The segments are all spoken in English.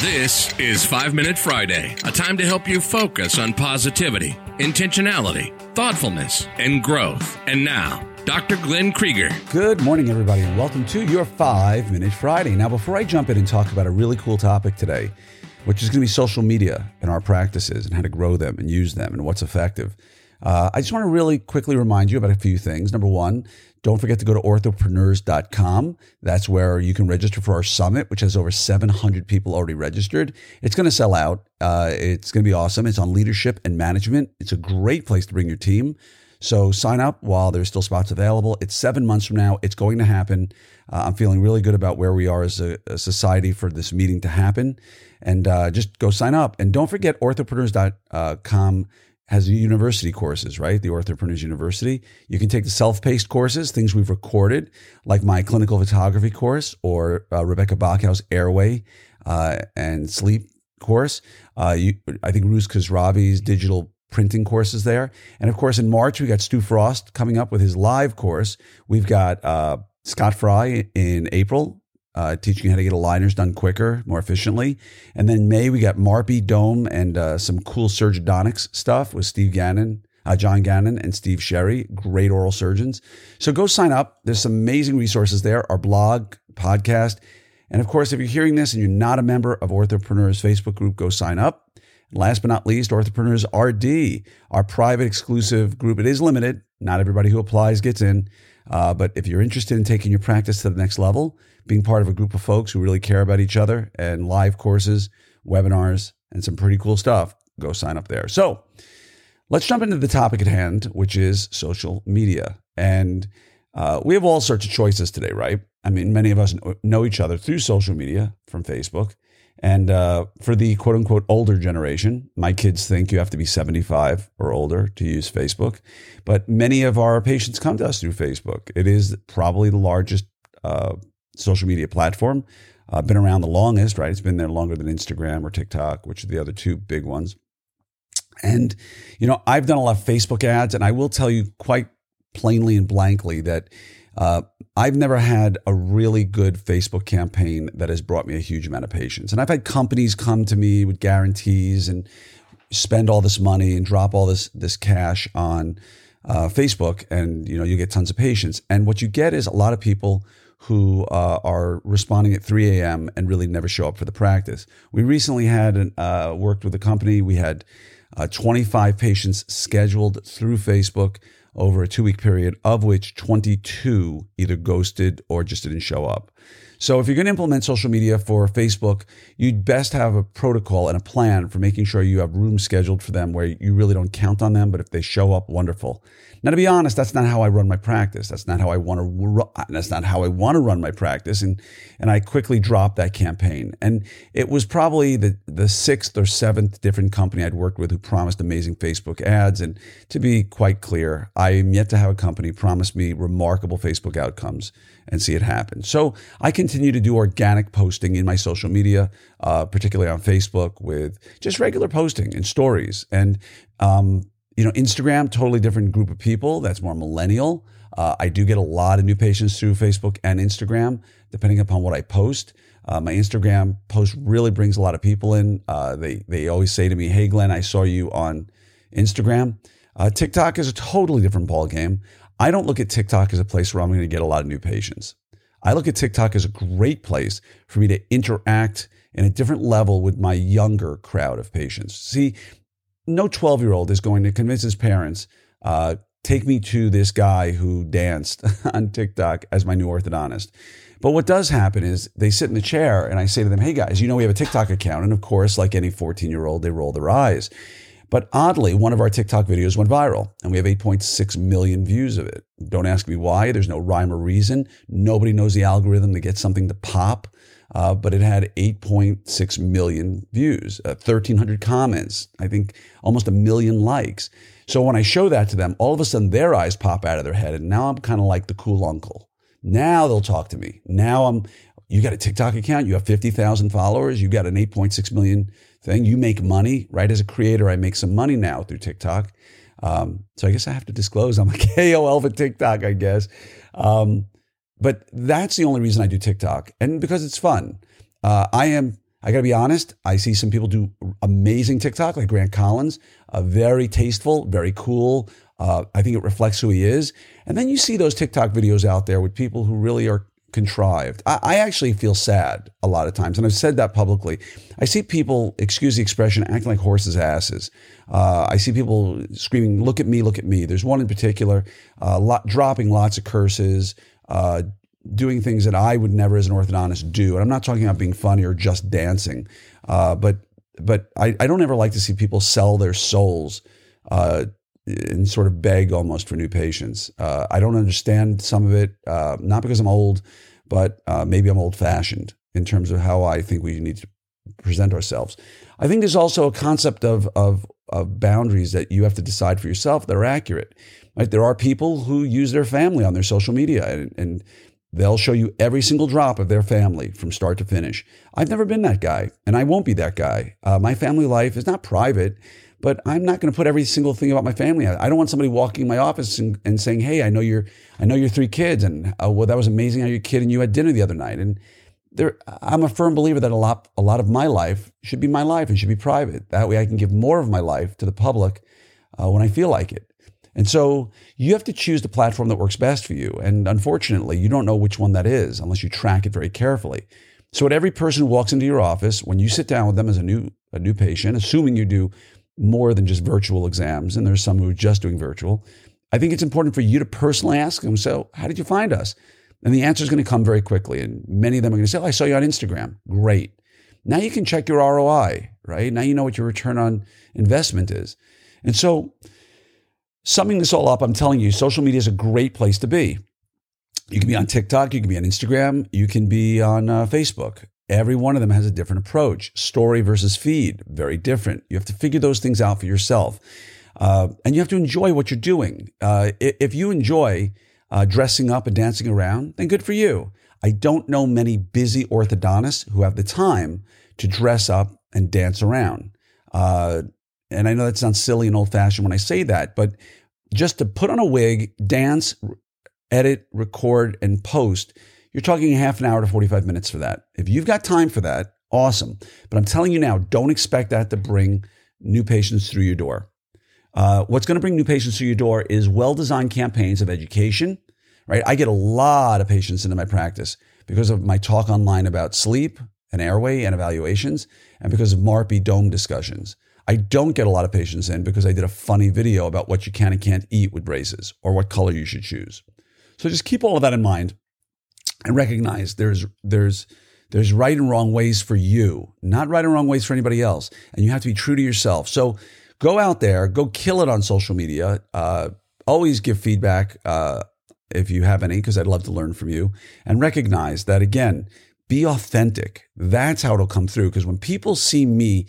This is 5 Minute Friday, a time to help you focus on positivity, intentionality, thoughtfulness, and growth. And now, Dr. Glenn Krieger. Good morning, everybody, and welcome to your 5 Minute Friday. Now, before I jump in and talk about a really cool topic today, which is going to be social media and our practices and how to grow them and use them and what's effective. Uh, I just want to really quickly remind you about a few things. Number one, don't forget to go to orthopreneurs.com. That's where you can register for our summit, which has over 700 people already registered. It's going to sell out. Uh, it's going to be awesome. It's on leadership and management. It's a great place to bring your team. So sign up while there's still spots available. It's seven months from now. It's going to happen. Uh, I'm feeling really good about where we are as a, a society for this meeting to happen. And uh, just go sign up. And don't forget orthopreneurs.com has university courses, right? The Orthopreneurs University. You can take the self-paced courses, things we've recorded, like my clinical photography course or uh, Rebecca Bachhaus airway uh, and sleep course. Uh, you, I think Rooz Khosravi's digital printing courses there. And of course, in March, we got Stu Frost coming up with his live course. We've got uh, Scott Fry in April uh, teaching you how to get aligners done quicker, more efficiently. And then May, we got MARPE Dome and uh, some cool surgeodontics stuff with Steve Gannon, uh, John Gannon, and Steve Sherry, great oral surgeons. So go sign up. There's some amazing resources there, our blog, podcast. And of course, if you're hearing this and you're not a member of Orthopreneurs Facebook group, go sign up. Last but not least, Orthopreneurs RD, our private exclusive group. It is limited. Not everybody who applies gets in. Uh, but if you're interested in taking your practice to the next level, being part of a group of folks who really care about each other and live courses, webinars, and some pretty cool stuff, go sign up there. So let's jump into the topic at hand, which is social media. And uh, we have all sorts of choices today, right? I mean, many of us know each other through social media from Facebook. And uh, for the quote unquote older generation, my kids think you have to be 75 or older to use Facebook. But many of our patients come to us through Facebook. It is probably the largest uh, social media platform. Uh, been around the longest, right? It's been there longer than Instagram or TikTok, which are the other two big ones. And, you know, I've done a lot of Facebook ads, and I will tell you quite plainly and blankly that uh, I've never had a really good Facebook campaign that has brought me a huge amount of patients. And I've had companies come to me with guarantees and spend all this money and drop all this this cash on uh, Facebook, and you know you get tons of patients. And what you get is a lot of people who uh, are responding at 3 a.m. and really never show up for the practice. We recently had an, uh, worked with a company. We had uh, 25 patients scheduled through Facebook over a two week period, of which 22 either ghosted or just didn't show up. So if you're going to implement social media for Facebook, you'd best have a protocol and a plan for making sure you have rooms scheduled for them where you really don't count on them, but if they show up, wonderful. Now, to be honest, that's not how I run my practice. That's not how I want to. That's not how I want to run my practice. And and I quickly dropped that campaign. And it was probably the the sixth or seventh different company I'd worked with who promised amazing Facebook ads. And to be quite clear, I am yet to have a company promise me remarkable Facebook outcomes and see it happen. So I continue to do organic posting in my social media, uh, particularly on Facebook, with just regular posting and stories. And um, you know, Instagram, totally different group of people. That's more millennial. Uh, I do get a lot of new patients through Facebook and Instagram, depending upon what I post. Uh, my Instagram post really brings a lot of people in. Uh, they they always say to me, "Hey, Glenn, I saw you on Instagram." Uh, TikTok is a totally different ball game. I don't look at TikTok as a place where I'm going to get a lot of new patients. I look at TikTok as a great place for me to interact in a different level with my younger crowd of patients. See, no 12 year old is going to convince his parents, uh, take me to this guy who danced on TikTok as my new orthodontist. But what does happen is they sit in the chair and I say to them, hey guys, you know, we have a TikTok account. And of course, like any 14 year old, they roll their eyes. But oddly, one of our TikTok videos went viral and we have 8.6 million views of it. Don't ask me why. There's no rhyme or reason. Nobody knows the algorithm to get something to pop uh, but it had 8.6 million views, uh, 1,300 comments, I think almost a million likes. So when I show that to them, all of a sudden their eyes pop out of their head, and now I'm kind of like the cool uncle. Now they'll talk to me. Now I'm, you got a TikTok account, you have 50,000 followers, you got an 8.6 million thing, you make money, right? As a creator, I make some money now through TikTok. Um, so I guess I have to disclose I'm a KOL for TikTok, I guess. Um, but that's the only reason I do TikTok, and because it's fun. Uh, I am I got to be honest. I see some people do amazing TikTok, like Grant Collins, uh, very tasteful, very cool. Uh, I think it reflects who he is. And then you see those TikTok videos out there with people who really are contrived. I, I, actually feel sad a lot of times, and I've said that publicly. I see people, excuse the expression, acting like horses' asses. Uh, I see people screaming, "Look at me! Look at me!" There's one in particular, uh, lot, dropping lots of curses, uh, doing things that I would never, as an orthodontist, do. And I'm not talking about being funny or just dancing, uh, but but I, I, don't ever like to see people sell their souls uh, and sort of beg almost for new patients. Uh, I don't understand some of it, uh, not because I'm old, but uh, maybe I'm old fashioned in terms of how I think we need to present ourselves. I think there's also a concept of, of, of boundaries that you have to decide for yourself that are accurate. Right? There are people who use their family on their social media and, and They'll show you every single drop of their family from start to finish. I've never been that guy, and I won't be that guy. Uh, my family life is not private but I'm not going to put every single thing about my family. Out. I don't want somebody walking in my office and, and saying, "Hey, I know your I know your three kids, and uh, well, that was amazing how your kid and you had dinner the other night." And there, I'm a firm believer that a lot a lot of my life should be my life and should be private. That way, I can give more of my life to the public uh, when I feel like it. And so you have to choose the platform that works best for you. And unfortunately, you don't know which one that is unless you track it very carefully. So at every person who walks into your office, when you sit down with them as a new a new patient, assuming you do more than just virtual exams, and there's some who are just doing virtual. I think it's important for you to personally ask them, so how did you find us? And the answer is going to come very quickly. And many of them are going to say, oh, I saw you on Instagram. Great. Now you can check your ROI, right? Now you know what your return on investment is. And so, summing this all up, I'm telling you, social media is a great place to be. You can be on TikTok, you can be on Instagram, you can be on uh, Facebook. Every one of them has a different approach. Story versus feed, very different. You have to figure those things out for yourself. Uh, and you have to enjoy what you're doing. Uh, if you enjoy uh, dressing up and dancing around, then good for you. I don't know many busy orthodontists who have the time to dress up and dance around. Uh, and I know that sounds silly and old fashioned when I say that, but just to put on a wig, dance, edit, record, and post you're talking half an hour to 45 minutes for that. If you've got time for that, awesome. But I'm telling you now, don't expect that to bring new patients through your door. Uh, what's going to bring new patients through your door is well designed campaigns of education, right? I get a lot of patients into my practice because of my talk online about sleep and airway and evaluations, and because of MARPE dome discussions. I don't get a lot of patients in because I did a funny video about what you can and can't eat with braces or what color you should choose. So just keep all of that in mind and recognize there's there's there's right and wrong ways for you, not right and wrong ways for anybody else, and you have to be true to yourself. So go out there, go kill it on social media. Uh, always give feedback uh, if you have any, because I'd love to learn from you, and recognize that again. Be authentic. That's how it'll come through. Because when people see me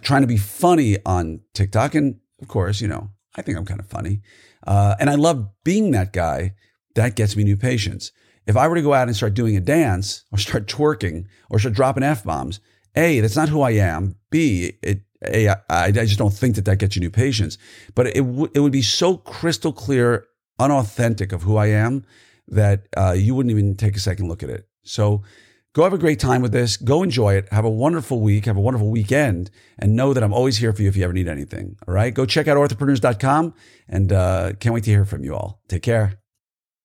trying to be funny on TikTok, and of course, you know, I think I'm kind of funny, uh, and I love being that guy. That gets me new patients. If I were to go out and start doing a dance or start twerking or start dropping F bombs, A, that's not who I am. B, it, A, I, I just don't think that that gets you new patients. But it, w- it would be so crystal clear, unauthentic of who I am that uh, you wouldn't even take a second look at it. So go have a great time with this. Go enjoy it. Have a wonderful week. Have a wonderful weekend. And know that I'm always here for you if you ever need anything. All right. Go check out orthopreneurs.com and uh, can't wait to hear from you all. Take care.